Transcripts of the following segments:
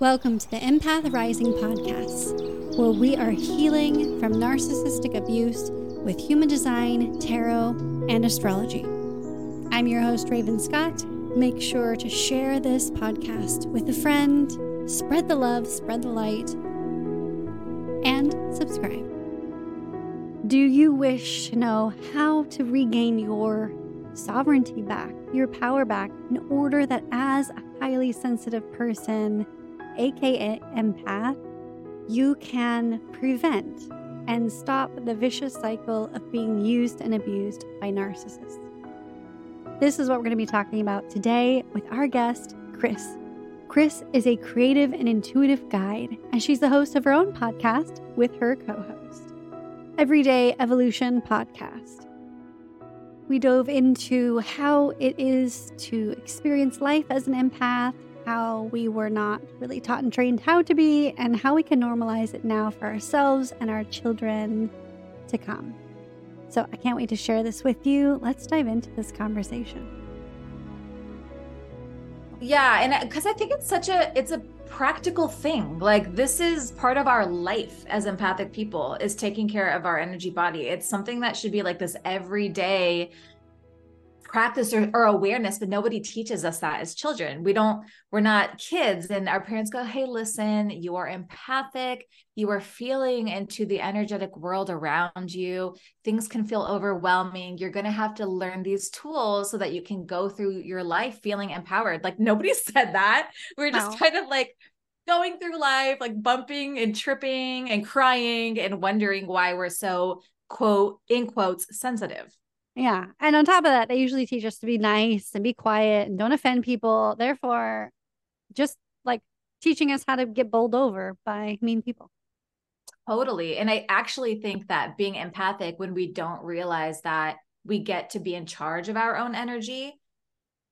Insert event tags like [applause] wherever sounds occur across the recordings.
Welcome to the Empath Rising podcast, where we are healing from narcissistic abuse with human design, tarot, and astrology. I'm your host, Raven Scott. Make sure to share this podcast with a friend, spread the love, spread the light, and subscribe. Do you wish to know how to regain your sovereignty back, your power back, in order that as a highly sensitive person, aka empath, you can prevent and stop the vicious cycle of being used and abused by narcissists. This is what we're going to be talking about today with our guest, Kris. Kris is a creative and intuitive guide, and she's the host of her own podcast with her co host, Everyday Evolution Podcast. We dove into how it is to experience life as an empath, how we were not really taught and trained how to be, and how we can normalize it now for ourselves and our children to come. So I can't wait to share this with you. Let's dive into this conversation. Yeah, and uh, because I think it's such a it's a practical thing. Like this is part of our life as empathic people is taking care of our energy body. It's something that should be like this everyday practice or, or, awareness but nobody teaches us that as children. We don't we're not kids. And our parents go hey listen you are empathic. You are feeling into the energetic world around you. Things can feel overwhelming. You're going to have to learn these tools so that you can go through your life feeling empowered. Like nobody [laughs] said that. We're just no. kind of like going through life like bumping and tripping and crying and wondering why we're so quote in quotes sensitive yeah. And on top of that, they usually teach us to be nice and be quiet and don't offend people. Therefore, just like teaching us how to get bowled over by mean people. Totally. And I actually think that being empathic, when we don't realize that we get to be in charge of our own energy,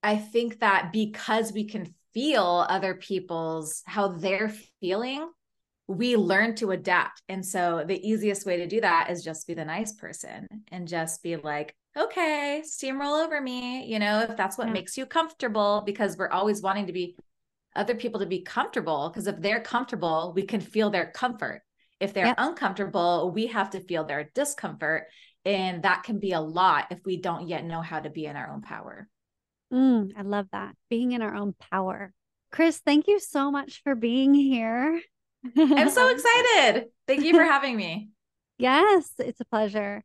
I think that because we can feel other people's how they're feeling, we learn to adapt. And so the easiest way to do that is just be the nice person and just be like, okay, steamroll over me, you know, if that's what yeah. makes you comfortable, because we're always wanting to be other people to be comfortable. Because if they're comfortable, we can feel their comfort. If they're yeah. uncomfortable, we have to feel their discomfort. And that can be a lot if we don't yet know how to be in our own power. Mm, I love that. Being in our own power. Kris, thank you so much for being here. I'm [laughs] so excited. Thank you for having me. [laughs] Yes, it's a pleasure.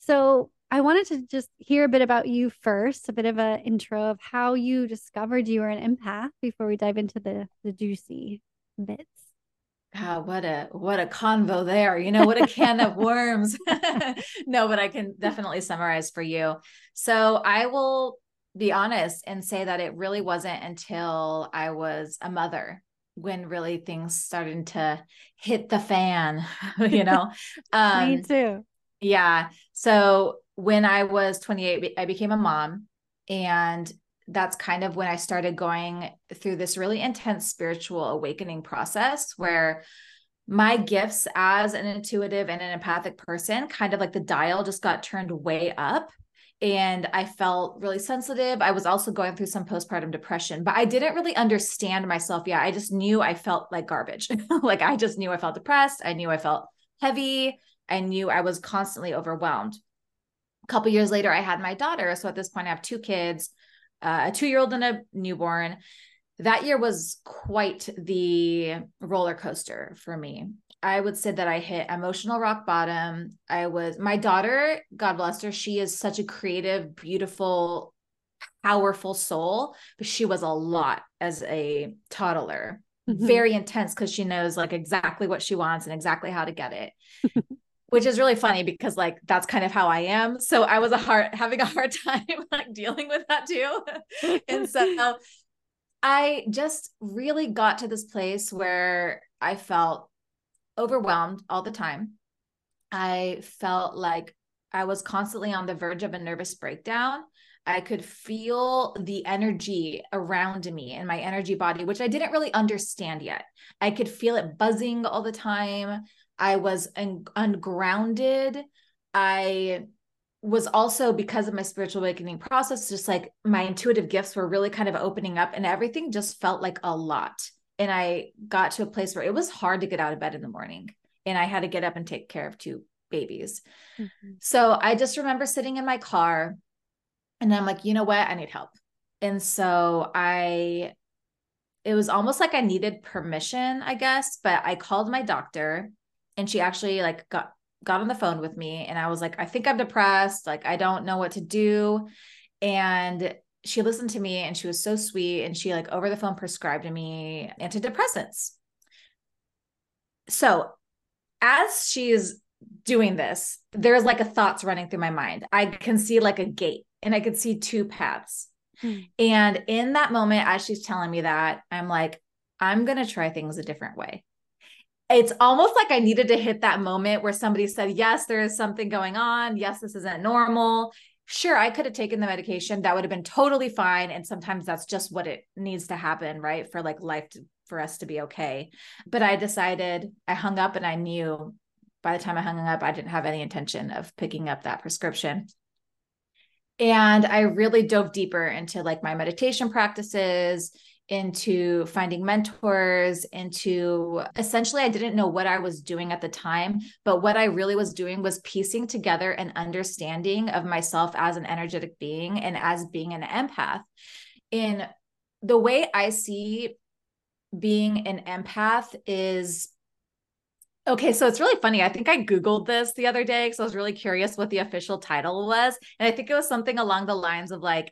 So, I wanted to just hear a bit about you first, a bit of an intro of how you discovered you were an empath before we dive into the the juicy bits. Oh, what a what a convo there. You know, what a can of worms. [laughs] no, but I can definitely summarize for you. So I will be honest and say that it really wasn't until I was a mother when really things started to hit the fan, [laughs] you know. [laughs] Um, Me too. Yeah. So when I was 28, I became a mom. And that's kind of when I started going through this really intense spiritual awakening process where my gifts as an intuitive and an empathic person, kind of like the dial just got turned way up. And I felt really sensitive. I was also going through some postpartum depression, but I didn't really understand myself yet. I just knew I felt like garbage. [laughs] like I just knew I felt depressed. I knew I felt heavy. I knew I was constantly overwhelmed a couple years later i had my daughter. So at this point i have two kids uh, a two year old and a newborn. That year was quite the roller coaster for me. I would say that i hit emotional rock bottom. I was my daughter god bless her she is such a creative beautiful powerful soul but she was a lot as a toddler. Mm-hmm. very intense because she knows like exactly what she wants and exactly how to get it [laughs] which is really funny because like that's kind of how I am. So I was a hard having a hard [laughs] time like dealing with that too. and so I just really got to this place where I felt overwhelmed all the time. I felt like I was constantly on the verge of a nervous breakdown. I could feel the energy around me and my energy body, which I didn't really understand yet. I could feel it buzzing all the time. I was un- ungrounded. I was also because of my spiritual awakening process, just like my intuitive gifts were really kind of opening up and everything just felt like a lot. and I got to a place where it was hard to get out of bed in the morning and I had to get up and take care of two babies. Mm-hmm. So I just remember sitting in my car and I'm like, you know what? I need help. And so I, it was almost like I needed permission, I guess, but I called my doctor and she actually like got, got on the phone with me and I was like, I think I'm depressed. Like, I don't know what to do. And she listened to me and she was so sweet and she like over the phone prescribed me antidepressants. So as she's doing this, there's like a thoughts running through my mind. I can see like a gate and I could see two paths. Hmm. And in that moment, as she's telling me that, I'm like, I'm going to try things a different way. It's almost like I needed to hit that moment where somebody said, Yes, there is something going on. Yes, this isn't normal. Sure i could have taken the medication. That would have been totally fine and sometimes that's just what it needs to happen right for like life to, for us to be okay. But i decided i hung up and i knew by the time i hung up i didn't have any intention of picking up that prescription. And i really dove deeper into like my meditation practices into finding mentors, into essentially, I didn't know what I was doing at the time, but what I really was doing was piecing together an understanding of myself as an energetic being and as being an empath. In the way I see being an empath is Okay, so it's really funny. I think I Googled this the other day because I was really curious what the official title was. And I think it was something along the lines of like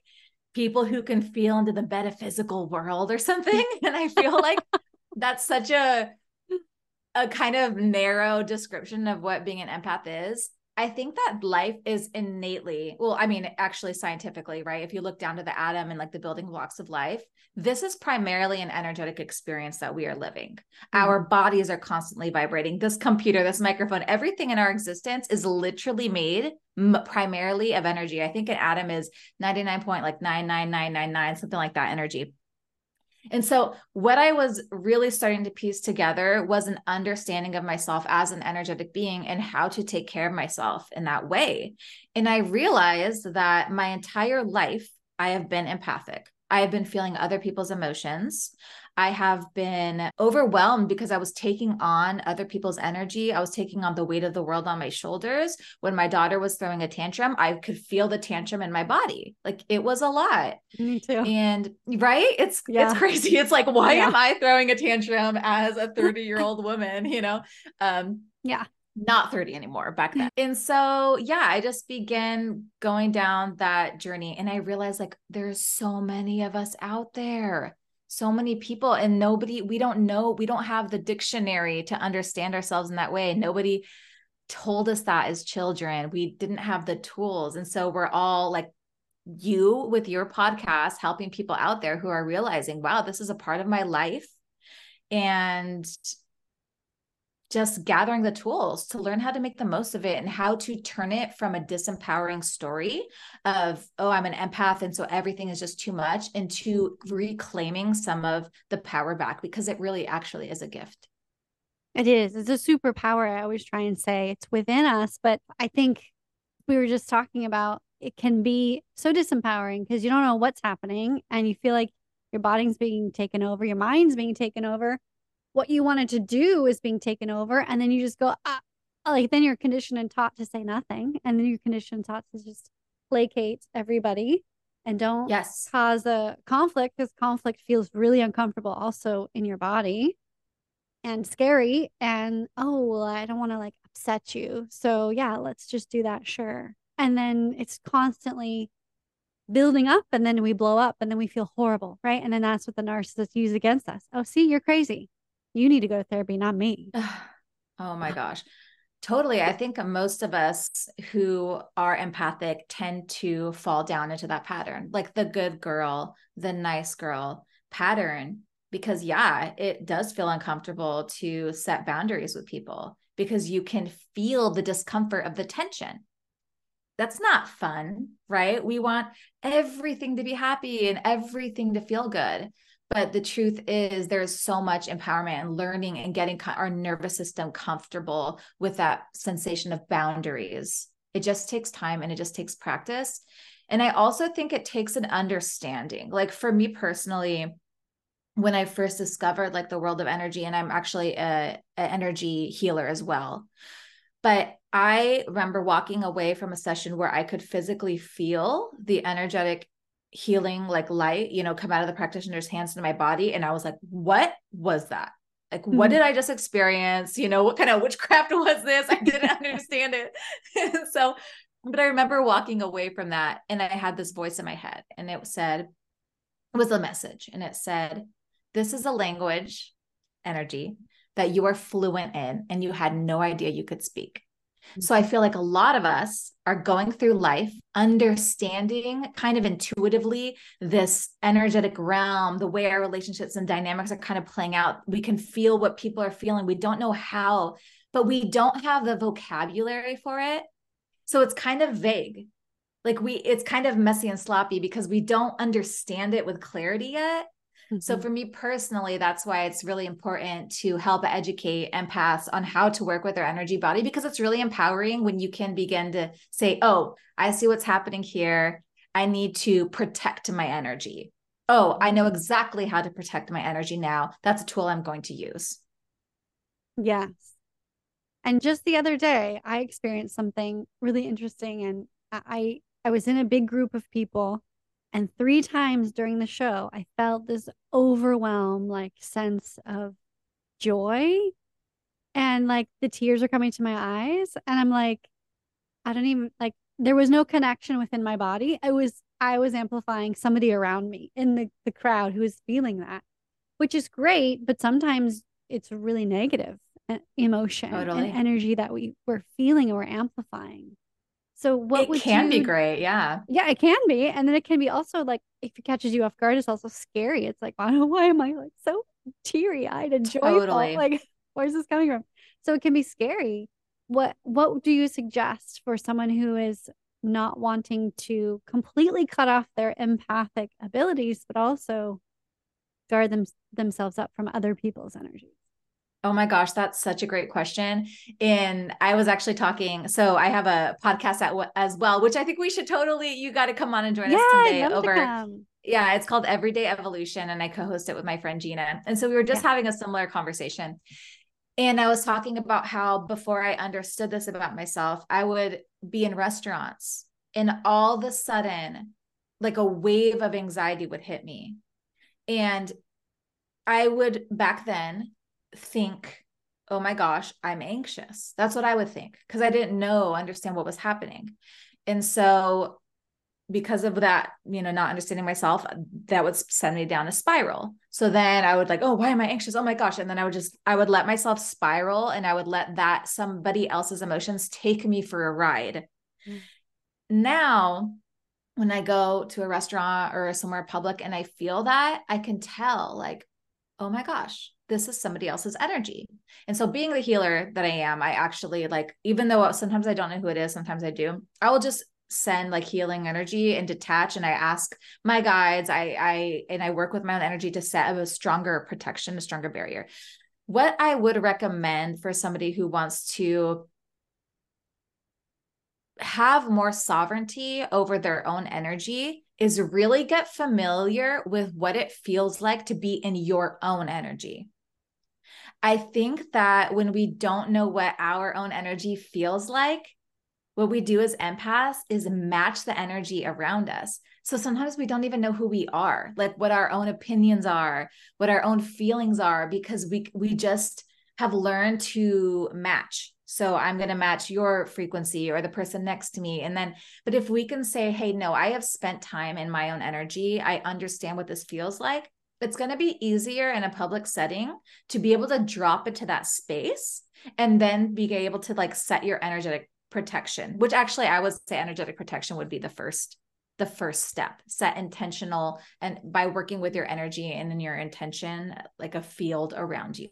people who can feel into the metaphysical world or something. [laughs] And I feel like that's such a a kind of narrow description of what being an empath is. I think that life is innately, well, I mean, actually scientifically, right? If you look down to the atom and like the building blocks of life, this is primarily an energetic experience that we are living. Mm-hmm. Our bodies are constantly vibrating. This computer, this microphone, everything in our existence is literally made m- primarily of energy. I think an atom is 99 point like 99999 something like that energy. And so, what I was really starting to piece together was an understanding of myself as an energetic being and how to take care of myself in that way. And I realized that my entire life, I have been empathic. I have been feeling other people's emotions. I have been overwhelmed because I was taking on other people's energy. I was taking on the weight of the world on my shoulders. When my daughter was throwing a tantrum, I could feel the tantrum in my body. Like it was a lot. Me too. And right? It's yeah. it's crazy. It's like, why yeah. am I throwing a tantrum as a 30-year-old woman? You know? Um, yeah not 30 anymore back then. And so, yeah, I just began going down that journey and I realized like there's so many of us out there so many people and nobody we don't know we don't have the dictionary to understand ourselves in that way nobody told us that as children. We didn't have the tools and so we're all like you with your podcast helping people out there who are realizing wow this is a part of my life and just gathering the tools to learn how to make the most of it and how to turn it from a disempowering story of, oh, I'm an empath. And so everything is just too much into reclaiming some of the power back because it really actually is a gift. It is. It's a superpower. I always try and say it's within us. But I think we were just talking about it can be so disempowering because you don't know what's happening and you feel like your body's being taken over, your mind's being taken over what you wanted to do is being taken over and then you just go ah, like then you're conditioned and taught to say nothing and then you're conditioned and taught to just placate everybody and don't yes. cause a conflict because conflict feels really uncomfortable also in your body and scary and oh well i don't want to like upset you. So yeah let's just do that sure. And then it's constantly building up and then we blow up and then we feel horrible right? And then that's what the narcissists use against us. Oh see you're crazy you need to go to therapy, not me. [sighs] oh my gosh. Totally. I think most of us who are empathic tend to fall down into that pattern, like the good girl, the nice girl pattern. Because, yeah, it does feel uncomfortable to set boundaries with people because you can feel the discomfort of the tension. That's not fun, right? We want everything to be happy and everything to feel good. But the truth is, there's so much empowerment and learning and getting our nervous system comfortable with that sensation of boundaries. It just takes time and it just takes practice. And I also think it takes an understanding. Like for me personally, when I first discovered like the world of energy, and I'm actually a, a energy healer as well. But I remember walking away from a session where I could physically feel the energetic healing, like light, you know, come out of the practitioner's hands into my body. And I was like, what was that? Like, mm-hmm. what did I just experience? You know, what kind of witchcraft [laughs] was this? I didn't [laughs] understand it. [laughs] so, but I remember walking away from that and I had this voice in my head and it said, it was a message and it said, this is a language, energy that you are fluent in and you had no idea you could speak. So I feel like a lot of us are going through life understanding kind of intuitively this energetic realm, the way our relationships and dynamics are kind of playing out. We can feel what people are feeling. We don't know how, but we don't have the vocabulary for it. So it's kind of vague. Like we it's kind of messy and sloppy because we don't understand it with clarity yet. Mm-hmm. So for me personally, that's why it's really important to help educate empaths on how to work with their energy body because it's really empowering when you can begin to say, "Oh, I see what's happening here. I need to protect my energy." Oh, I know exactly how to protect my energy now. That's a tool I'm going to use. Yes. And just the other day, I experienced something really interesting and I I was in a big group of people and three times during the show, I felt this overwhelm like sense of joy. And like the tears are coming to my eyes. And I'm like, I don't even like, there was no connection within my body. I was, I was amplifying somebody around me in the, the crowd who was feeling that, which is great. But sometimes it's really negative uh, emotion totally. and energy that we we're feeling and we're amplifying. So what it can you, be great, yeah. Yeah, it can be. And then it can be also like if it catches you off guard, it's also scary. It's like, [laughs] why, why am I like so teary eyed and joyful? Totally. Like, [laughs] where's this coming from? So it can be scary. What what do you suggest for someone who is not wanting to completely cut off their empathic abilities, but also guard them themselves up from other people's energies? Oh my gosh, that's such a great question. And I was actually talking. So I have a podcast at, as well, which I think we should totally. You got to come on and join yeah, us someday over. Yeah, it's called Everyday Evolution, and I co-host it with my friend Gina. And so we were just yeah. having a similar conversation. And I was talking about how before I understood this about myself, I would be in restaurants, and all of a sudden, like a wave of anxiety would hit me, and I would back then think, oh my gosh, I'm anxious. That's what I would think because I didn't know, understand what was happening. And so, because of that, you know, not understanding myself, that would send me down a spiral. So then I would like, oh, why am I anxious? Oh my gosh. And then I would just, I would let myself spiral and I would let that somebody else's emotions take me for a ride. Mm. Now, when I go to a restaurant or somewhere public and I feel that, I can tell, like, oh my gosh, this is somebody else's energy. And so being the healer that I am, I actually like, even though sometimes I don't know who it is, sometimes I do, I will just send like healing energy and detach. And I ask my guides, I, I, and I work with my own energy to set up a stronger protection, a stronger barrier. What I would recommend for somebody who wants to have more sovereignty over their own energy is really get familiar with what it feels like to be in your own energy. I think that when we don't know what our own energy feels like, what we do as empaths is match the energy around us. So sometimes we don't even know who we are, like what our own opinions are, what our own feelings are, because we we just have learned to match. So I'm going to match your frequency or the person next to me. And then, but if we can say, hey, no, I have spent time in my own energy, I understand what this feels like it's going to be easier in a public setting to be able to drop into that space and then be able to like set your energetic protection which actually i would say energetic protection would be the first the first step. Set intentional and by working with your energy and in your intention like a field around you.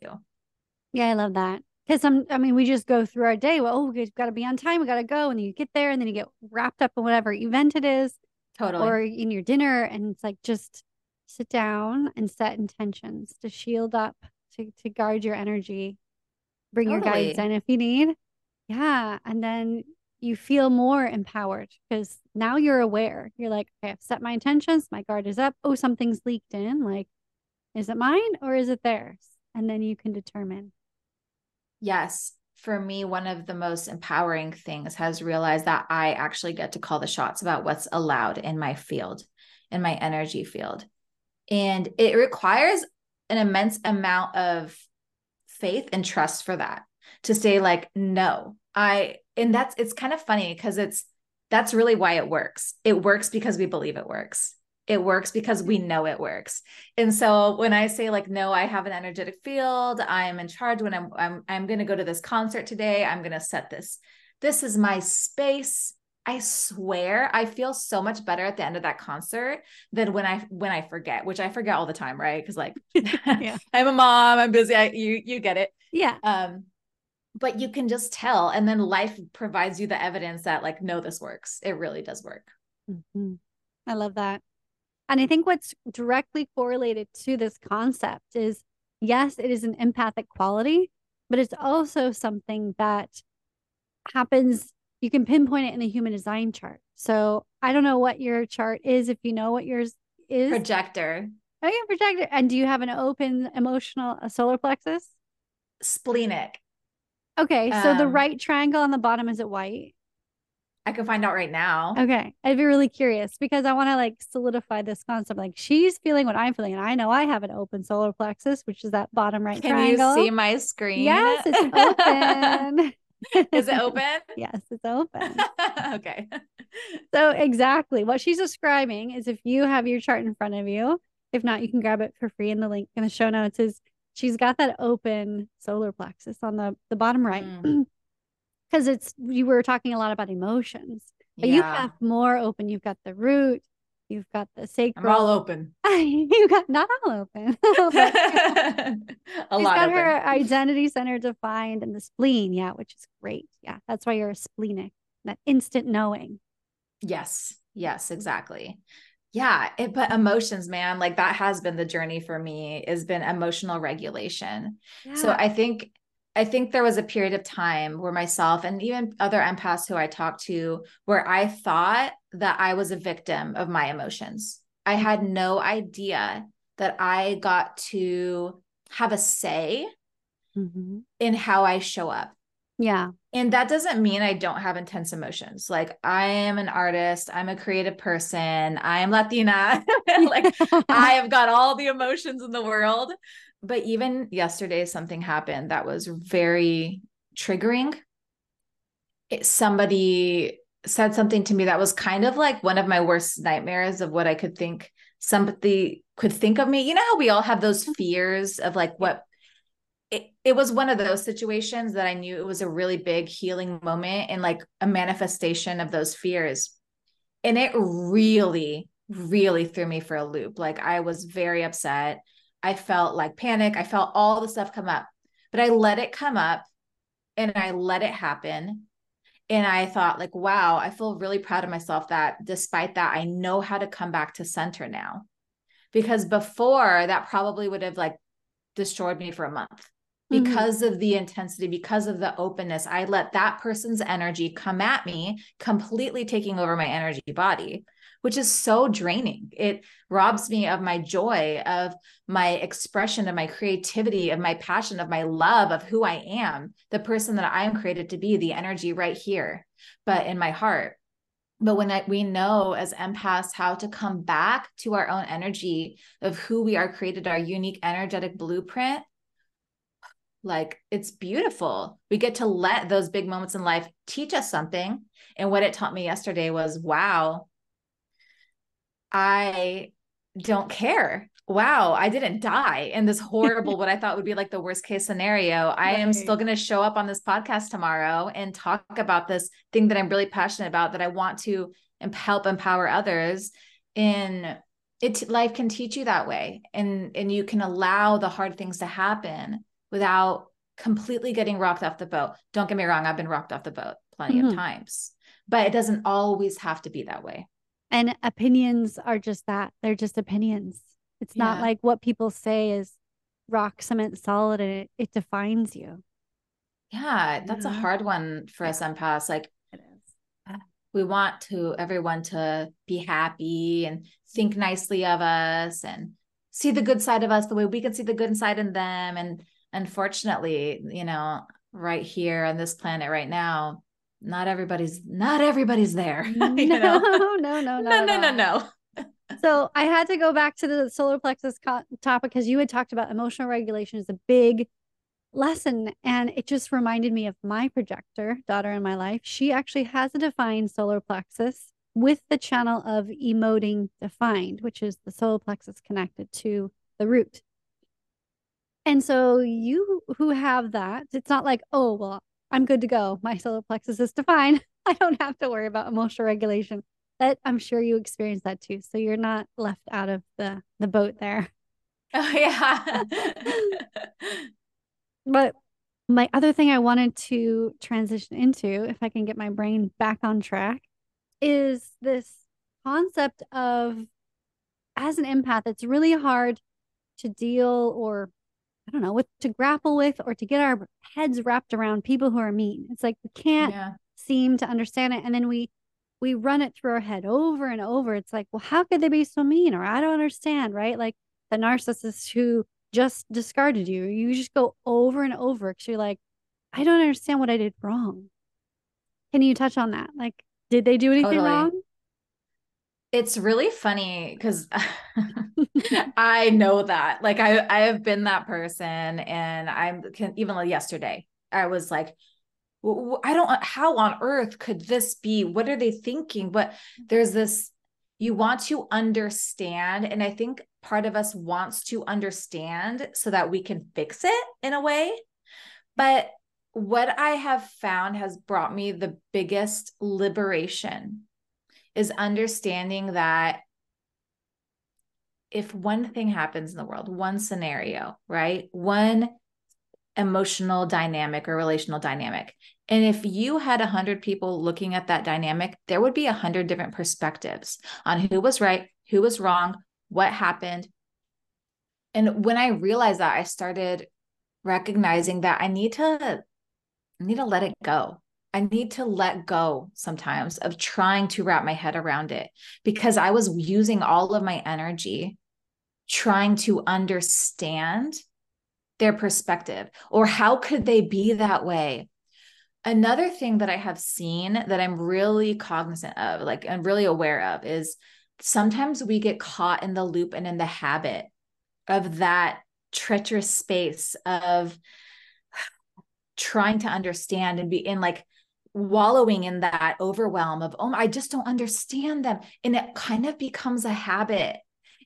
Yeah i love that. Because some i mean we just go through our day well oh we've got to be on time we got to go and then you get there and then you get wrapped up in whatever event it is totally. or in your dinner and it's like just sit down and set intentions to shield up to, to guard your energy bring totally. your guides in if you need yeah and then you feel more empowered because now you're aware you're like okay i've set my intentions my guard is up oh something's leaked in like Is it mine or is it theirs? And then you can determine. Yes. For me, one of the most empowering things has realized that I actually get to call the shots about what's allowed in my field, in my energy field. And it requires an immense amount of faith and trust for that to say, like, no, I, and that's, it's kind of funny because it's, that's really why it works. It works because we believe it works. It works because we know it works. And so when I say like no, I have an energetic field, I'm in charge when I'm I'm I'm going to go to this concert today, I'm going to set this. This is my space. I swear I feel so much better at the end of that concert than when I when I forget, which I forget all the time, right? Cuz like [laughs] yeah. [laughs] I'm a mom, I'm busy, I, you you get it. Yeah. Um but you can just tell and then life provides you the evidence that like no this works it really does work mm-hmm. i love that and i think what's directly correlated to this concept is yes it is an empathic quality but it's also something that happens you can pinpoint it in the human design chart so i don't know what your chart is if you know what yours is projector oh yeah projector and do you have an open emotional solar plexus splenic Okay, so um, the right triangle on the bottom is it white? I can find out right now. Okay, I'd be really curious because I want to like solidify this concept. Like she's feeling what I'm feeling, and I know I have an open solar plexus, which is that bottom right can triangle. you see my screen? Yes, it's [laughs] open. Is it [laughs] open? yes, it's open. [laughs] okay. So exactly what she's describing is if you have your chart in front of you. If not, you can grab it for free in the link in the show notes. Is she's got that open solar plexus on the the bottom right because mm. [clears throat] it's you were talking a lot about emotions but yeah. you've more open you've got the root you've got the sacral I'm all open. [laughs] You got not all open. [laughs] [laughs] A she's lot got open. her identity center defined and the spleen yeah which is great. Yeah that's why you're a splenic that instant knowing. Yes yes mm-hmm. exactly. Yeah it but emotions man like that has been the journey for me has been emotional regulation. Yeah. so i think i think there was a period of time where myself and even other empaths who i talked to where i thought that i was a victim of my emotions i had no idea that i got to have a say mm-hmm. in how i show up yeah. And that doesn't mean I don't have intense emotions. Like I am an artist, I'm a creative person, I am Latina. [laughs] like [laughs] I have got all the emotions in the world. But even yesterday, something happened that was very triggering. It, somebody said something to me that was kind of like one of my worst nightmares of what I could think somebody could think of me. You know how we all have those mm-hmm. fears of like what it, it was one of those situations that I knew it was a really big healing moment and like a manifestation of those fears. And it really, really threw me for a loop. Like I was very upset. I felt like panic. I felt all the stuff come up, but I let it come up and I let it happen. And I thought, like, wow, I feel really proud of myself that despite that, I know how to come back to center now. Because before that probably would have like destroyed me for a month Mm-hmm. because mm-hmm. of the intensity, because of the openness, I let that person's energy come at me, completely taking over my energy body, which is so draining. It robs me of my joy, of my expression, of my creativity, of my passion, of my love, of who I am, the person that I am created to be, the energy right here, but in my heart. But when I, we know as empaths how to come back to our own energy of who we are created, our unique energetic blueprint, like it's beautiful. We get to let those big moments in life teach us something. And what it taught me yesterday was wow, I don't care. Wow, I didn't die in this horrible, what I thought would be like the worst case scenario. I am still going to show up on this podcast tomorrow and talk about this thing that I'm really passionate about that I want to help empower others. In it, life can teach you that way, and and you can allow the hard things to happen without completely getting rocked off the boat. Don't get me wrong, I've been rocked off the boat plenty mm-hmm. of times, but it doesn't always have to be that way. And opinions are just that. They're just opinions. It's yeah. not like what people say is rock, cement, solid, and it, it defines you. Yeah, that's yeah. a mm-hmm. hard one for us empaths. Like, uh, we want to everyone to be happy and think mm-hmm. nicely of us and see the good side of us the way we can see the good side in them and unfortunately you know right here on this planet right now not everybody's not everybody's there. no, [laughs] mm, you know? no, [laughs] no, no, no, no, no, no. so I had to go back to the solar plexus co- topic because you had talked about emotional regulation is a big lesson and it just reminded me of my projector daughter in my life she actually has a defined solar plexus with the channel of emoting defined which is the solar plexus connected to the root and so you who have that it's not like oh well I'm good to go. My solar plexus is defined. [laughs] I don't have to worry about emotional regulation. That I'm sure you experienced that too. So you're not left out of the the boat there. [laughs] Oh yeah. [laughs] but my other thing I wanted to transition into, if I can get my brain back on track, is this concept of as an empath, it's really hard to deal or I don't know, what to grapple with or to get our heads wrapped around people who are mean. It's like we can't yeah. seem to understand it. And then we we run it through our head over and over. It's like, well, how could they be so mean? Or I don't understand, right? Like the narcissist who just discarded you. You just go over and over because you're like, I don't understand what I did wrong. Can you touch on that? Like, did they do anything totally. wrong? It's really funny because [laughs] [laughs] I know that. Like, I I have been that person, and I'm can, even like yesterday. I was like, I don't. Uh, how on earth could this be? What are they thinking? But there's this. You want to understand, and I think part of us wants to understand so that we can fix it in a way. But what I have found has brought me the biggest liberation is understanding that if one thing happens in the world, one scenario, right? One emotional dynamic or relational dynamic. And if you had a hundred people looking at that dynamic, there would be a hundred different perspectives on who was right, who was wrong, what happened. And when I realized that, I started recognizing that I need to need to let it go. I need to let go sometimes of trying to wrap my head around it because I was using all of my energy trying to understand their perspective or how could they be that way. Another thing that I have seen that I'm really cognizant of, like, and really aware of is sometimes we get caught in the loop and in the habit of that treacherous space of [sighs] trying to understand and be in like wallowing in that overwhelm of oh i just don't understand them and it kind of becomes a habit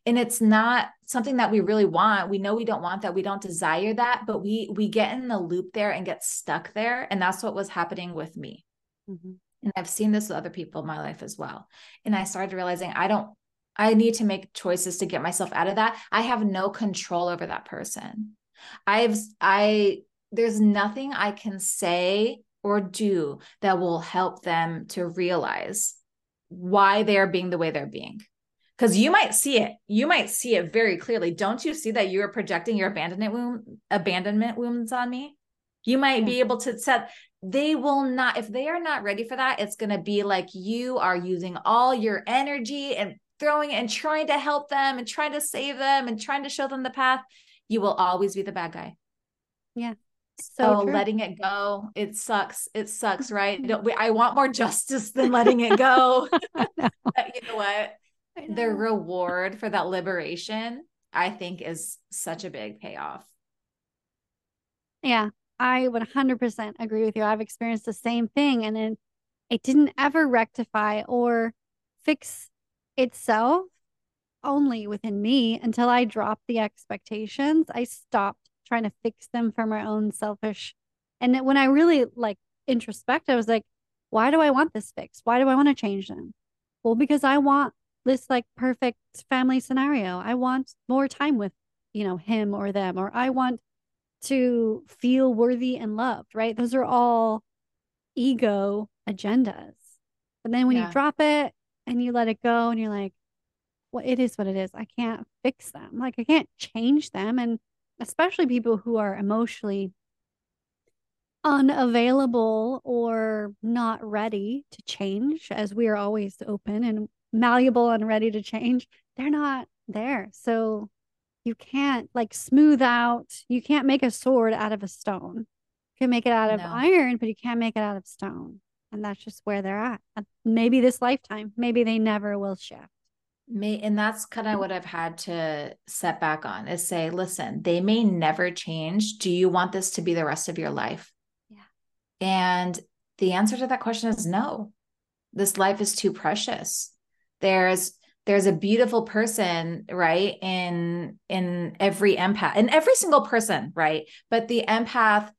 and it's not something that we really want we know we don't want that we don't desire that but we we get in the loop there and get stuck there and that's what was happening with me mm-hmm. And I've seen this with other people in my life as well. And I started realizing I don't, I need to make choices to get myself out of that. I have no control over that person. I've, I, there's nothing I can say or do that will help them to realize why they're being the way they're being. Because you might see it, you might see it very clearly. Don't you see that you are projecting your abandonment wound, abandonment wounds on me? You might be able to set they will not if they are not ready for that it's going to be like you are using all your energy and throwing and trying to help them and trying to save them and trying to show them the path you will always be the bad guy yeah so, oh, so letting it go it sucks it sucks [laughs] right i want more justice than letting it go [laughs] but you know what [laughs] know. the reward for that liberation i think is such a big payoff yeah I would 100% agree with you. I've experienced the same thing and then it didn't ever rectify or fix itself only within me until I dropped the expectations. I stopped trying to fix them for my own selfish. And when I really like introspect, I was like, why do I want this fixed? Why do I want to change them? Well, because I want this like perfect family scenario. I want more time with, you know, him or them, or I want to feel worthy and loved, right? Those are all ego agendas. But then when yeah. you drop it and you let it go and you're like, well, it is what it is. I can't fix them. Like I can't change them. And especially people who are emotionally unavailable or not ready to change, as we are always open and malleable and ready to change, they're not there. So you can't like smooth out, you can't make a sword out of a stone. You can make it out of No. iron, but you can't make it out of stone. And that's just where they're at. Maybe this lifetime, maybe they never will shift. May, and that's kind of what I've had to set back on is say, listen, they may never change. Do you want this to be the rest of your life? Yeah. And the answer to that question is no. This life is too precious. There's there's a beautiful person, right? In in every empath, in every single person, right? But the empath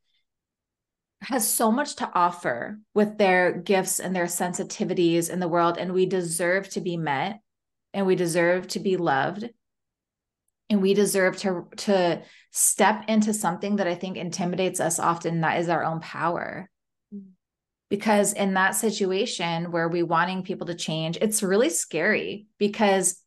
has so much to offer with their gifts and their sensitivities in the world and we deserve to be met and we deserve to be loved. And we deserve to to step into something that i think intimidates us often that is our own power. Because in that situation where we wanting people to change it's really scary because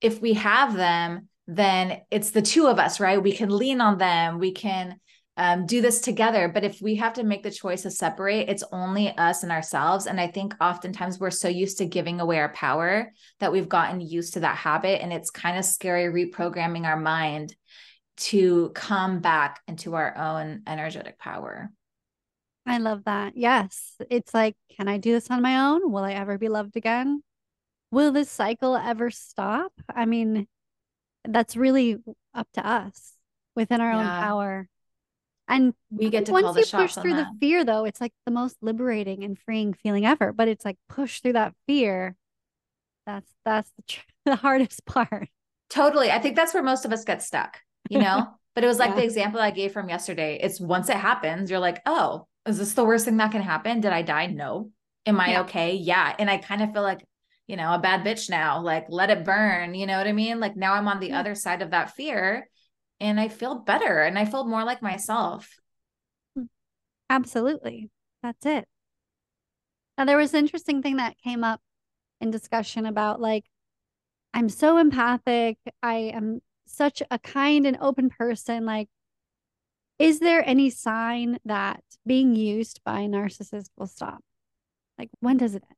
if we have them then it's the two of us right? We can lean on them. We can um, do this together. But if we have to make the choice to separate, it's only us and ourselves. And I think oftentimes we're so used to giving away our power that we've gotten used to that habit. And it's kind of scary reprogramming our mind to come back into our own energetic power. I love that. Yes. It's like, can I do this on my own? Will I ever be loved again? Will this cycle ever stop? I mean, that's really up to us within our own power. And We get to once you push through the fear, though, it's like the most liberating and freeing feeling ever. But it's like push through that fear. That's that's the, tr- [laughs] the hardest part. Totally. I think that's where most of us get stuck, you know? [laughs] but it was like Yeah. the example I gave from yesterday. It's once it happens, you're like, oh, is this the worst thing that can happen? Did I die? No. Am I Yeah. okay? Yeah. And I kind of feel like, you know, a bad bitch now, like let it burn. You know what I mean? Like now I'm on the Yeah. other side of that fear and I feel better and I feel more like myself. Hmm. Absolutely. That's it. Now, there was an interesting thing that came up in discussion about like, I'm so empathic. I am such a kind and open person. Like, is there any sign that being used by a narcissist will stop? Like, when does it end?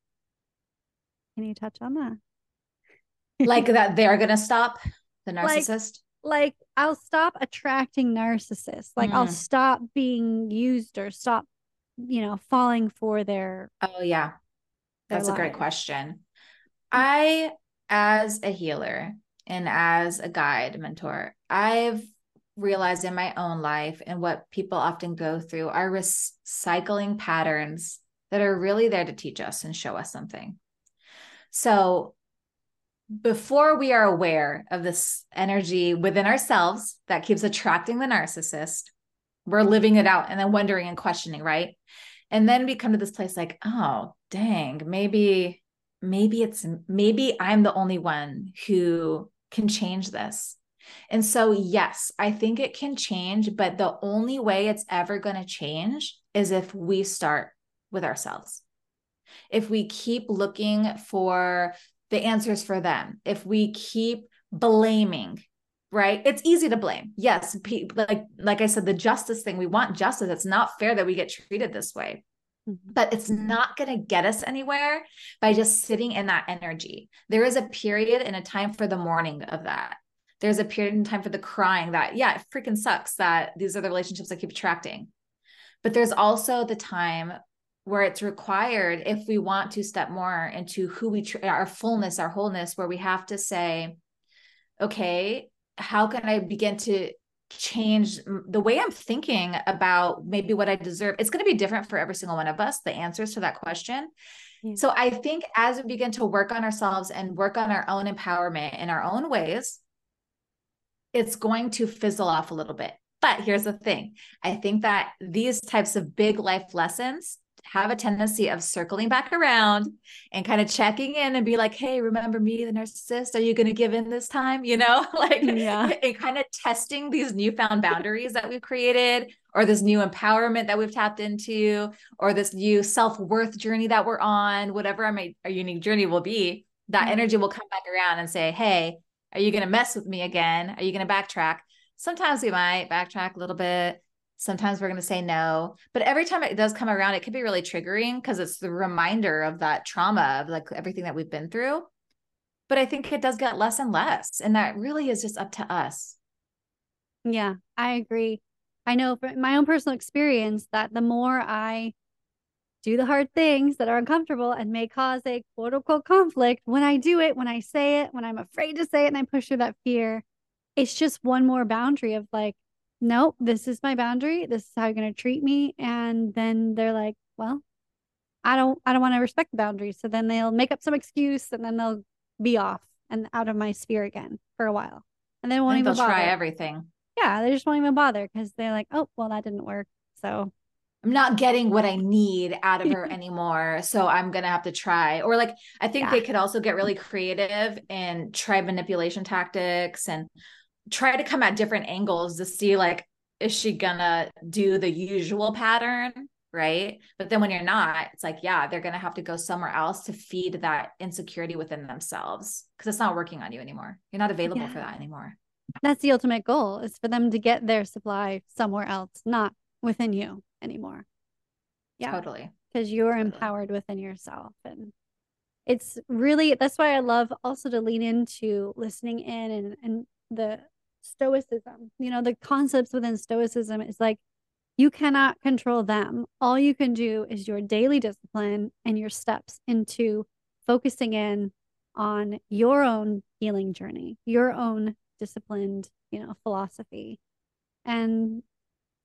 Can you touch on that? Like that they're going to stop the [laughs] narcissist. like I'll stop attracting narcissists. Like I'll Mm. stop being used or stop, you know, falling for their Oh, yeah. Their That's a great question. I, as a healer and as a guide mentor, I've realized in my own life and what people often go through are recycling patterns that are really there to teach us and show us something. So, before we are aware of this energy within ourselves that keeps attracting the narcissist, we're living it out and then wondering and questioning, right? And then we come to this place like, oh, dang, maybe, maybe it's, maybe I'm the only one who can change this. And so, yes, I think it can change, but the only way it's ever going to change is if we start with ourselves. If we keep looking for the answers for them, if we keep blaming, right? It's easy to blame. Yes, pe- like like I said, the justice thing. We want justice. It's not fair that we get treated this way, Mhm. but it's not going to get us anywhere by just sitting in that energy. There is a period and a time for the mourning of that. There's a period and time for the crying that, yeah, it freaking sucks that these are the relationships I keep attracting. But there's also the time where it's required if we want to step more into who we tr- our fullness, our wholeness, where we have to say, okay, how can I begin to change the way I'm thinking about maybe what I deserve? It's going to be different for every single one of us, the answers to that question. Yeah. So I think as we begin to work on ourselves and work on our own empowerment in our own ways, it's going to fizzle off a little bit. But here's the thing I think that these types of big life lessons have a tendency of circling back around and kind of checking in and be like, hey, remember me, the narcissist? Are you going to give in this time? You know, [laughs] like, Yeah. and kind of testing these newfound boundaries that we've created or this new empowerment that we've tapped into or this new self-worth journey that we're on, whatever our, our unique journey will be, that Mhm. energy will come back around and say, hey, are you going to mess with me again? Are you going to backtrack? Sometimes we might backtrack a little bit. Sometimes we're going to say no. But every time it does come around, it can be really triggering because it's the reminder of that trauma of like everything that we've been through. But I think it does get less and less. And that really is just up to us. Yeah, I agree. I know from my own personal experience that the more I do the hard things that are uncomfortable and may cause a quote unquote conflict, when I do it, when I say it, when I'm afraid to say it and I push through that fear, it's just one more boundary of like, nope, this is my boundary. This is how you're going to treat me. And then they're like, well, I don't, I don't want to respect the boundaries. So then they'll make up some excuse and then they'll be off and out of my sphere again for a while. And they won't even they'll try everything. Yeah, they just won't even bother because they're like, oh, well, that didn't work. So I'm not getting what I [laughs] need out of her anymore. So I'm going to have to try. Or like, I think Yeah. they could also get really creative and try manipulation tactics and try to come at different angles to see like, is she to do the usual pattern? Right. But then when you're not, it's like, yeah, they're to have to go somewhere else to feed that insecurity within themselves because it's not working on you anymore. You're not available Yeah. for that anymore. that's the ultimate goal is for them to get their supply somewhere else, not within you anymore. Yeah. Totally. because you're Totally. empowered within yourself and it's really that's why i love also to lean into listening in and and the stoicism you know the concepts within stoicism is like you cannot control them all you can do is your daily discipline and your steps into focusing in on your own healing journey your own disciplined you know philosophy and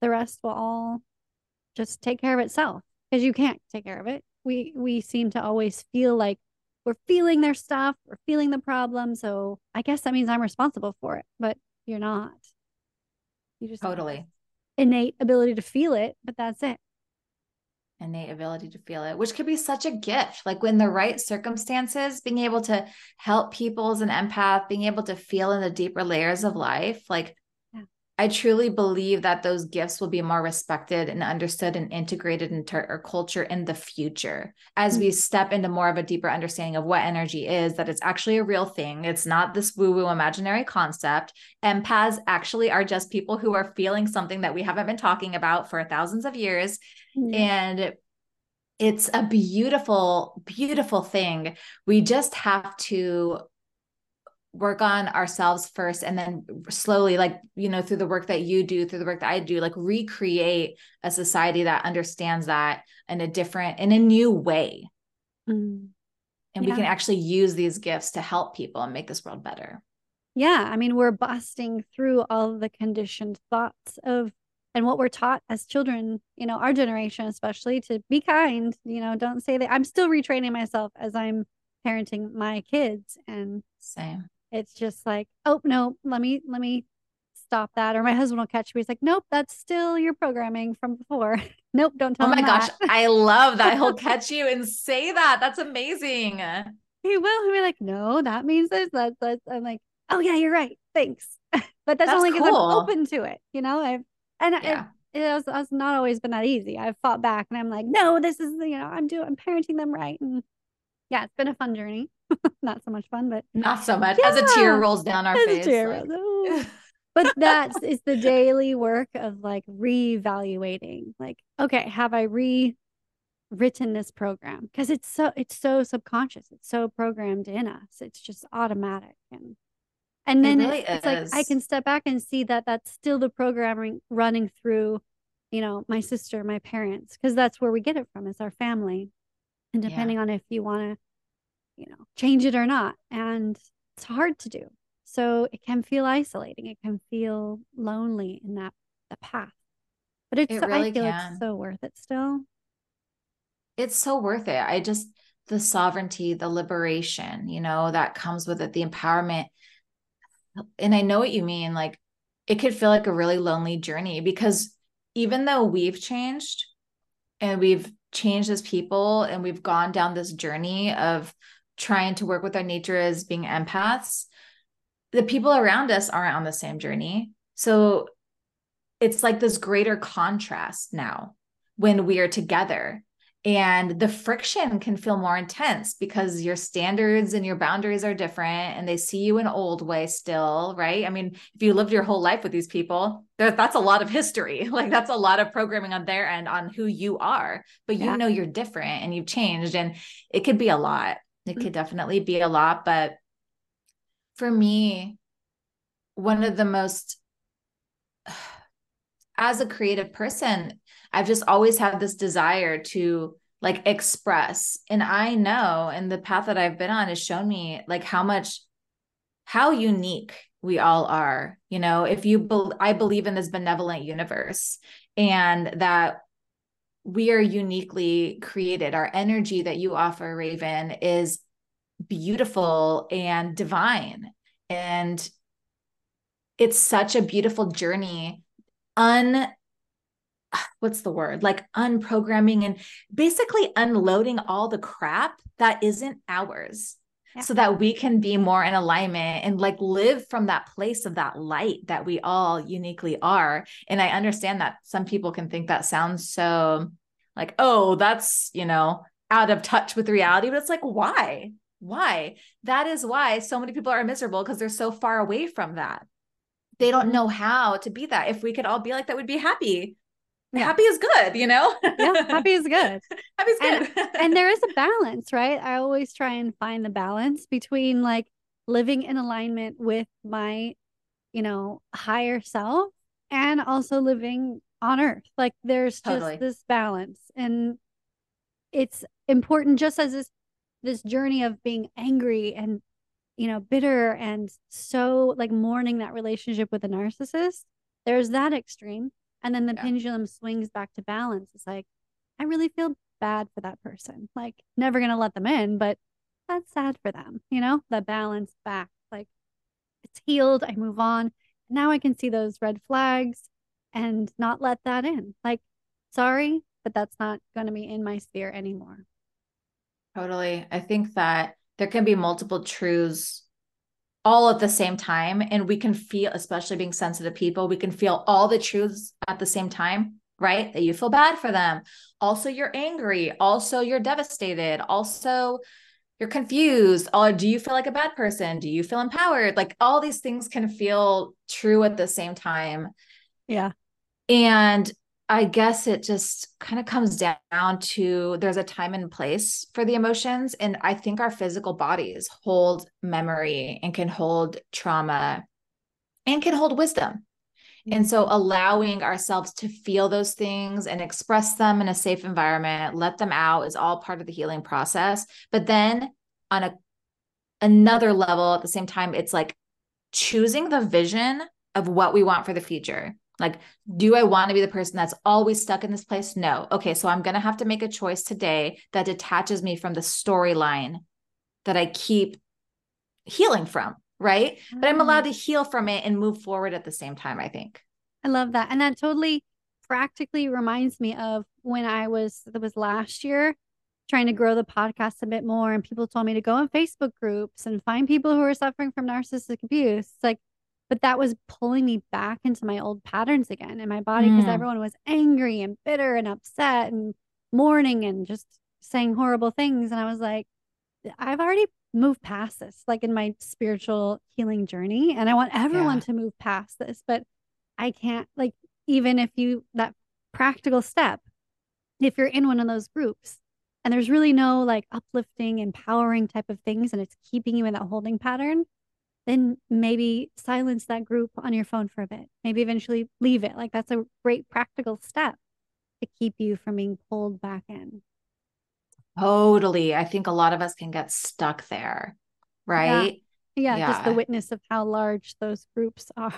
the rest will all just take care of itself because you can't take care of it. We we seem to always feel like we're feeling their stuff, we're feeling the problem. So I guess that means I'm responsible for it, but you're not. You just Totally. innate ability to feel it, but that's it. innate ability to feel it, which could be such a gift. Like when the right circumstances, being able to help people as an empath, being able to feel in the deeper layers of life. Like. I truly believe that those gifts will be more respected and understood and integrated into our culture in the future. As we mm-hmm. step into more of a deeper understanding of what energy is, that it's actually a real thing. It's not this woo woo imaginary concept. Empaths actually are just people who are feeling something that we haven't been talking about for thousands of years. Mm-hmm. And it's a beautiful beautiful thing. We just have to work on ourselves first and then slowly like you know through the work that you do through the work that I do like recreate a society that understands that in a different in a new way Mm. and Yeah. we can actually use these gifts to help people and make this world better Yeah, I mean, we're busting through all the conditioned thoughts of and what we're taught as children, you know, our generation especially to be kind, you know, don't say that. I'm still retraining myself as I'm parenting my kids and same it's just like, oh no, let me let me stop that. Or my husband will catch me. He's like, nope, that's still your programming from before. [laughs] nope, don't tell oh my gosh that. i love that he'll [laughs] catch you and say that that's amazing he will. He'll be like, no, that means this. That's that's. I'm like, oh yeah, you're right. Thanks. [laughs] but that's, That's only because I'm open to it. You know, I've and yeah it, it has, has not always been that easy. I've fought back and I'm like, no, this is you know, I'm doing, I'm parenting them right. And yeah, it's been a fun journey. [laughs] not so much fun, but not so much. As a tear rolls down our As face like- rolls, [laughs] but that's it's the daily work of like reevaluating like okay have i rewritten this program? Because it's so it's so subconscious. It's so programmed in us. It's just automatic. And and It then really it's like i can step back and see that that's still the programming running through you know my sister my parents because that's where we get it from is our family and Yeah. depending on if you want to you know change it or not and it's hard to do so it can feel isolating it can feel lonely in that the path but it's It so- really i feel can. it's so worth it still it's so worth it. I just the sovereignty, the liberation, you know, that comes with it, the empowerment. And I know what you mean. Like it could feel like a really lonely journey because even though we've changed and we've changed as people and we've gone down this journey of trying to work with our nature as being empaths, the people around us aren't on the same journey. So it's like this greater contrast now when we are together and the friction can feel more intense because your standards and your boundaries are different and they see you an old way still right? I mean if you lived your whole life with these people that's a lot of history. [laughs] Like that's a lot of programming on their end on who you are but you Yeah. know you're different and you've changed and it could be a lot. It mm-hmm. could definitely be a lot but for me one of the most [sighs] as a creative person, I've just always had this desire to like express. And I know, and the path that I've been on has shown me like how much, how unique we all are. You know, if you, be- I believe in this benevolent universe and that we are uniquely created. Our energy that you offer, Raven, is beautiful and divine. And it's such a beautiful journey un what's the word like unprogramming and basically unloading all the crap that isn't ours yeah. so that we can be more in alignment and like live from that place of that light that we all uniquely are and i understand that some people can think that sounds so like oh that's you know out of touch with reality but it's like why why that is why so many people are miserable because they're so far away from that they don't know how to be that. If we could all be like that, we'd be happy. Yeah. Happy is good, you know? yeah, happy is good. [laughs] happy is good. and, and there is a [laughs] balance, right? I always try and find the balance between like living in alignment with my, you know, higher self and also living on earth. Like there's totally. just this balance. And it's important just as this this journey of being angry and you know, bitter and so like mourning that relationship with a narcissist, there's that extreme. And then the yeah. pendulum swings back to balance. It's like, I really feel bad for that person. Like, never going to let them in, but that's sad for them, you know, the balance back. Like, it's healed. I move on. Now I can see those red flags and not let that in. Like, sorry, but that's not going to be in my sphere anymore. Totally. I think that there can be multiple truths all at the same time and we can feel especially being sensitive people we can feel all the truths at the same time right? That you feel bad for them. Also you're angry. Also you're devastated. Also you're confused. Or do you feel like a bad person? Do you feel empowered? Like all these things can feel true at the same time. Yeah. And I guess it just kind of comes down to there's a time and place for the emotions. And I think our physical bodies hold memory and can hold trauma and can hold wisdom. And so mm-hmm. allowing ourselves to feel those things and express them in a safe environment, let them out is all part of the healing process. But then on a another level at the same time, it's like choosing the vision of what we want for the future. Like, do I want to be the person that's always stuck in this place? No. Okay, so I'm going to have to make a choice today that detaches me from the storyline that I keep healing from, right? Mm-hmm. But I'm allowed mm. to heal from it and move forward at the same time, I think. I love that. And that totally practically reminds me of when I was, that was last year, trying to grow the podcast a bit more. And people told me to go in Facebook groups and find people who are suffering from narcissistic abuse. It's like, but that was pulling me back into my old patterns again in my body because mm. everyone was angry and bitter and upset and mourning and just saying horrible things and i was like i've already moved past this like in my spiritual healing journey and i want everyone yeah. to move past this but i can't like even if you that practical step if you're in one of those groups and there's really no like uplifting empowering type of things and it's keeping you in that holding pattern then maybe silence that group on your phone for a bit. Maybe eventually leave it. Like that's a great practical step to keep you from being pulled back in. Totally. I think a lot of us can get stuck there, right? Yeah. yeah, yeah. just the witness of how large those groups [laughs] are.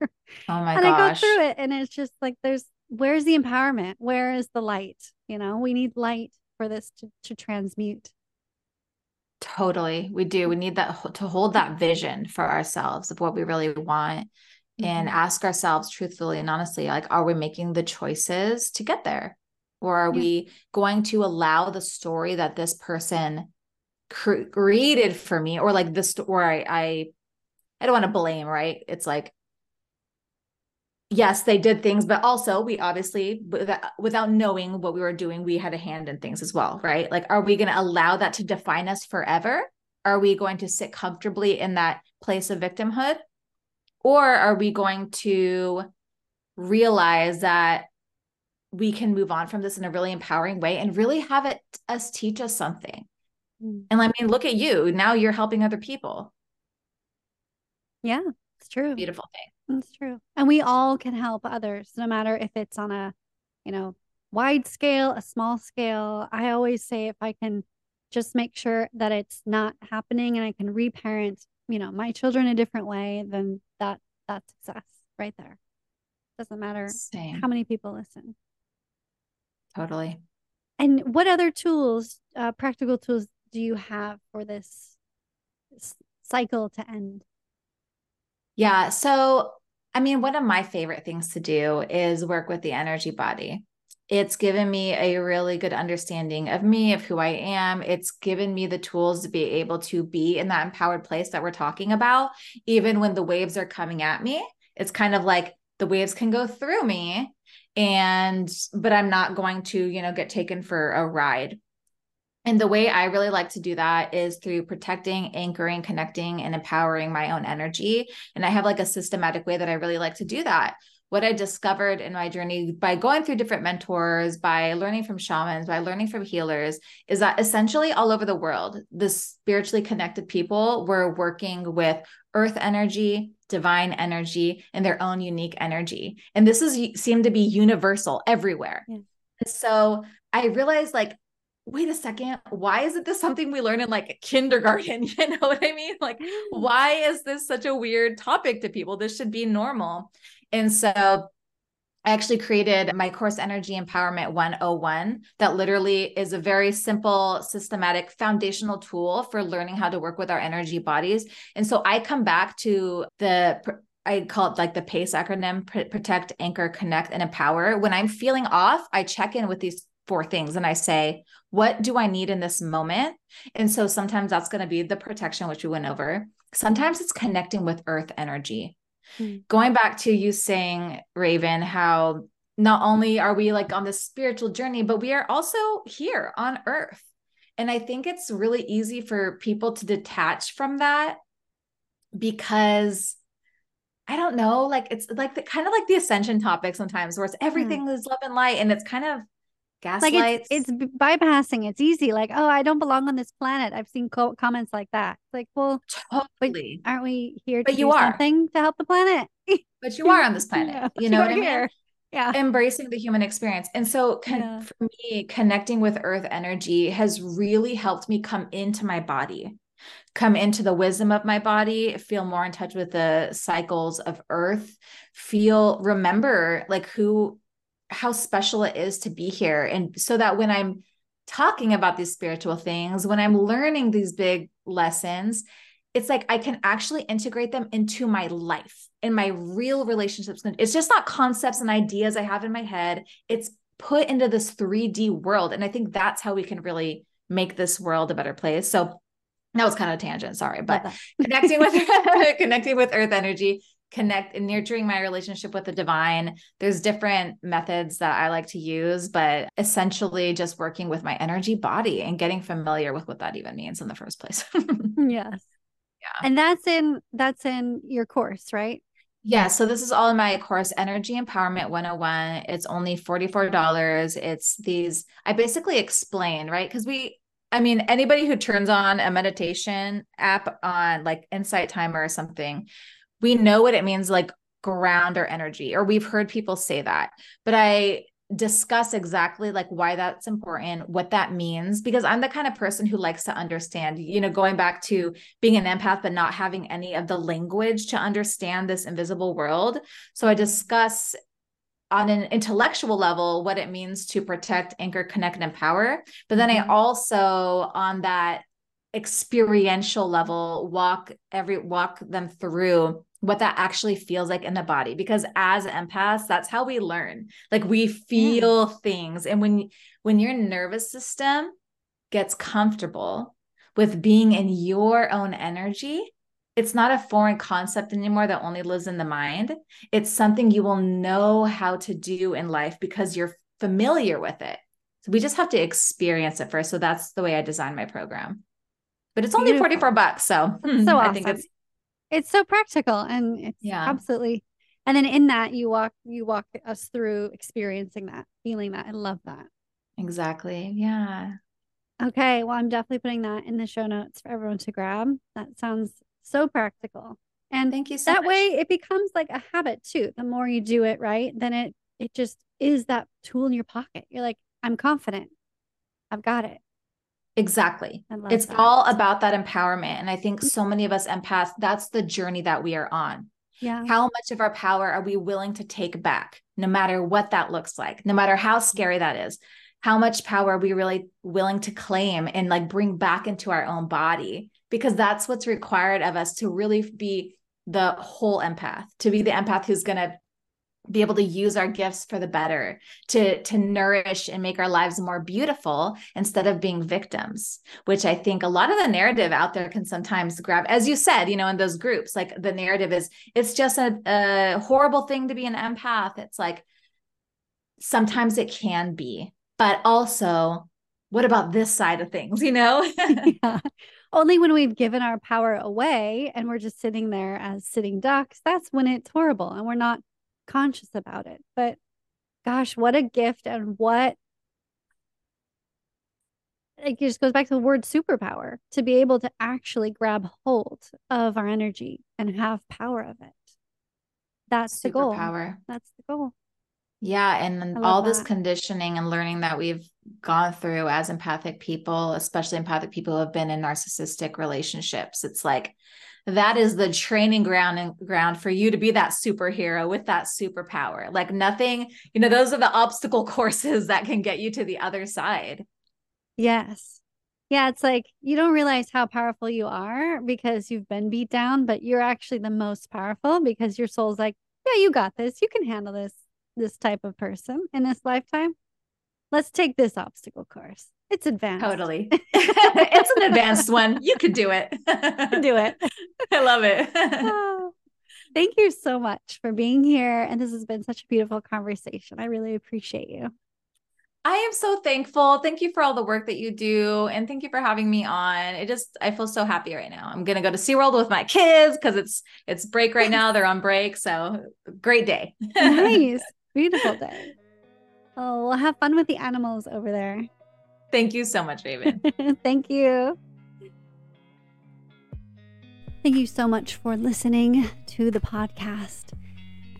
Oh my and gosh. I go through it and it's just like there's where's the empowerment? Where is the light? You know, we need light for this to, to transmute. Totally. We do. We need that to hold that vision for ourselves of what we really want mm-hmm. and ask ourselves truthfully and honestly, like, are we making the choices to get there? Or are yeah. we going to allow the story that this person cre- created for me or like this, or I, I, I don't want to blame, right? It's like yes, they did things, but also we obviously, without knowing what we were doing, we had a hand in things as well, right? Like, are we going to allow that to define us forever? Are we going to sit comfortably in that place of victimhood? Or are we going to realize that we can move on from this in a really empowering way and really have it us teach us something? Mm. And I mean, look at you. Now you're helping other people. Yeah, it's true. Beautiful thing. That's true. And we all can help others, no matter if it's on a, you know, wide scale, a small scale. I always say if I can just make sure that it's not happening and I can reparent, you know, my children a different way, then that that's success right there. Doesn't matter Same. how many people listen. Totally. And what other tools, uh, practical tools, do you have for this, this cycle to end? Yeah. So, I mean, one of my favorite things to do is work with the energy body. It's given me a really good understanding of me, of who I am. It's given me the tools to be able to be in that empowered place that we're talking about, even when the waves are coming at me. It's kind of like the waves can go through me and but i'm not going to you know get taken for a ride and the way i really like to do that is through protecting anchoring connecting and empowering my own energy and i have like a systematic way that i really like to do that what I discovered in my journey by going through different mentors, by learning from shamans, by learning from healers, is that essentially all over the world, the spiritually connected people were working with earth energy, divine energy, and their own unique energy. And this is seemed to be universal everywhere. Yeah. So I realized like wait a second why isn't this something we learn in like kindergarten [laughs] you know what i mean like mm. why is this such a weird topic to people this should be normal and so I actually created my course Energy Empowerment 101 that literally is a very simple, systematic, foundational tool for learning how to work with our energy bodies. And so I come back to the I call it like the PACE acronym protect, anchor, connect, and empower. When I'm feeling off, I check in with these four things and I say, what do I need in this moment? And so sometimes that's going to be the protection, which we went over. Sometimes it's connecting with earth energy. Mm. Going back to you saying, Raven, how not only are we like on this spiritual journey, but we are also here on earth. And I think it's really easy for people to detach from that because I don't know, like it's like the kind of like the ascension topic sometimes where it's everything mm. is love and light and it's kind of gaslights. Like it's, it's bypassing. It's easy. Like, oh, I don't belong on this planet. I've seen co- comments like that. It's like, well, totally. aren't we here to but you are. something to help the planet? [laughs] but you are on this planet. Yeah, you know what I mean? Here. Yeah. Embracing the human experience. And so con- yeah. for me, connecting with earth energy has really helped me come into my body, come into the wisdom of my body, feel more in touch with the cycles of earth, feel, remember like who how special it is to be here. And so that when I'm talking about these spiritual things, when I'm learning these big lessons, it's like I can actually integrate them into my life in my real relationships. It's just not concepts and ideas I have in my head. It's put into this 3D world. And I think that's how we can really make this world a better place. So that was kind of a tangent, sorry, but connecting with [laughs] [laughs] connecting with earth energy connect and nurturing my relationship with the divine. There's different methods that I like to use, but essentially just working with my energy body and getting familiar with what that even means in the first place. [laughs] yes. Yeah. And that's in that's in your course, right? Yeah, so this is all in my course Energy Empowerment 101. It's only $44. It's these I basically explain, right? Cuz we I mean, anybody who turns on a meditation app on like Insight Timer or something, we know what it means like ground our energy or we've heard people say that but i discuss exactly like why that's important what that means because i'm the kind of person who likes to understand you know going back to being an empath but not having any of the language to understand this invisible world so i discuss on an intellectual level what it means to protect anchor connect and empower but then i mm-hmm. also on that experiential level walk every walk them through what that actually feels like in the body. Because as empaths that's how we learn. Like we mm. feel yeah. things. And when when your nervous system gets comfortable with being in your own energy it's not a foreign concept anymore that only lives in the mind. It's something you will know how to do in life because you're familiar with it. So we just have to experience it first. So that's the way i design my program but it's only Beautiful. 44 bucks so, hmm, so awesome. i think it's it's so practical and it's yeah absolutely and then in that you walk you walk us through experiencing that feeling that i love that exactly yeah okay well i'm definitely putting that in the show notes for everyone to grab that sounds so practical And thank you so that much. way it becomes like a habit too. The more you do it, right? Then it it just is that tool in your pocket. You're like, I'm confident. I've got it. Exactly. It's that. all about that empowerment. And I think so many of us empaths, that's the journey that we are on. Yeah. How much of our power are we willing to take back, no matter what that looks like, no matter how scary that is? How much power are we really willing to claim and like bring back into our own body? Because that's what's required of us to really be the whole empath, to be the empath who's going to be able to use our gifts for the better to to nourish and make our lives more beautiful instead of being victims which i think a lot of the narrative out there can sometimes grab as you said you know in those groups like the narrative is it's just a, a horrible thing to be an empath it's like sometimes it can be but also what about this side of things you know [laughs] [laughs] yeah. only when we've given our power away and we're just sitting there as sitting ducks that's when it's horrible and we're not conscious about it. But gosh, what a gift and what it just goes back to the word superpower to be able to actually grab hold of our energy and have power of it. That's the goal. Power. That's the goal. Yeah. And all that. this conditioning and learning that we've gone through as empathic people, especially empathic people who have been in narcissistic relationships, it's like that is the training ground and ground for you to be that superhero with that superpower. Like nothing, you know, those are the obstacle [laughs] courses that can get you to the other side. Yes. Yeah, it's like you don't realize how powerful you are because you've been beat down, but you're actually the most powerful because your soul's like, yeah, you got this. You can handle this this type of person in this lifetime. Let's take this obstacle course. It's advanced. Totally. [laughs] [laughs] it's an advanced one. You could do it. do it. [laughs] I love it. oh, thank you so much for being here. And this has been such a beautiful conversation. I really appreciate you. I am so thankful. Thank you for all the work that you do. And thank you for having me on. It just, I feel so happy right now. I'm going to go to SeaWorld with my kids because it's, it's break right now. They're on break. So great day. nice. Beautiful day. Oh, we'll have fun with the animals over there. Thank you so much, Raven. [laughs] Thank you. Thank you so much for listening to the podcast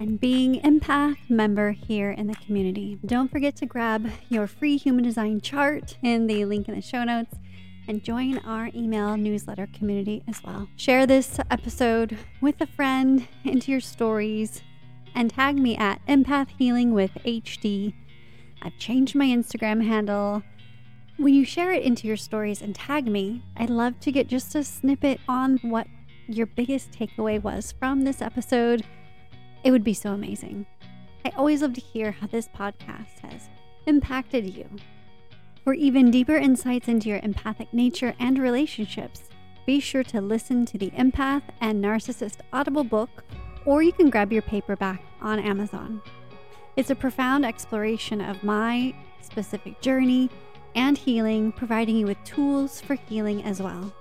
and being Empath member here in the community. Don't forget to grab your free human design chart in the link in the show notes and join our email newsletter community as well. Share this episode with a friend into your stories and tag me at Empath Healing with HD. I've changed my Instagram handle when you share it into your stories and tag me, I'd love to get just a snippet on what your biggest takeaway was from this episode. It would be so amazing. I always love to hear how this podcast has impacted you. For even deeper insights into your empathic nature and relationships, be sure to listen to the Empath and Narcissist Audible book, or you can grab your paperback on Amazon. It's a profound exploration of my specific journey and healing, providing you with tools for healing as well.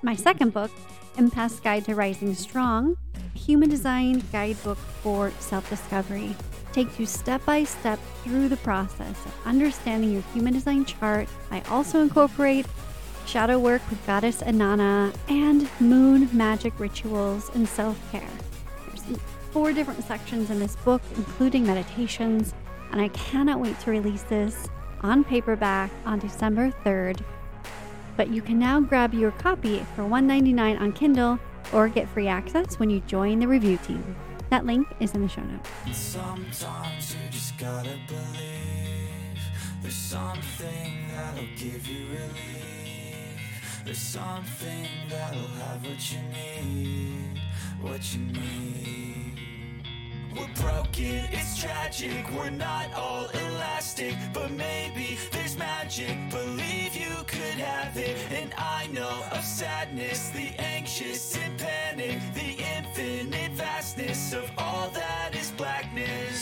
My second book, Empath's Guide to Rising Strong, a human design guidebook for self discovery, takes you step by step through the process of understanding your human design chart. I also incorporate shadow work with Goddess Inanna and moon magic rituals and self care. Four different sections in this book, including meditations, and I cannot wait to release this on paperback on December 3rd. But you can now grab your copy for $1.99 on Kindle or get free access when you join the review team. That link is in the show notes. Sometimes you just gotta believe there's something that'll give you relief. There's something that'll have what you need, what you need. We're broken, it's tragic. We're not all elastic, but maybe there's magic. Believe you could have it. And I know of sadness, the anxious and panic, the infinite vastness of all that is blackness.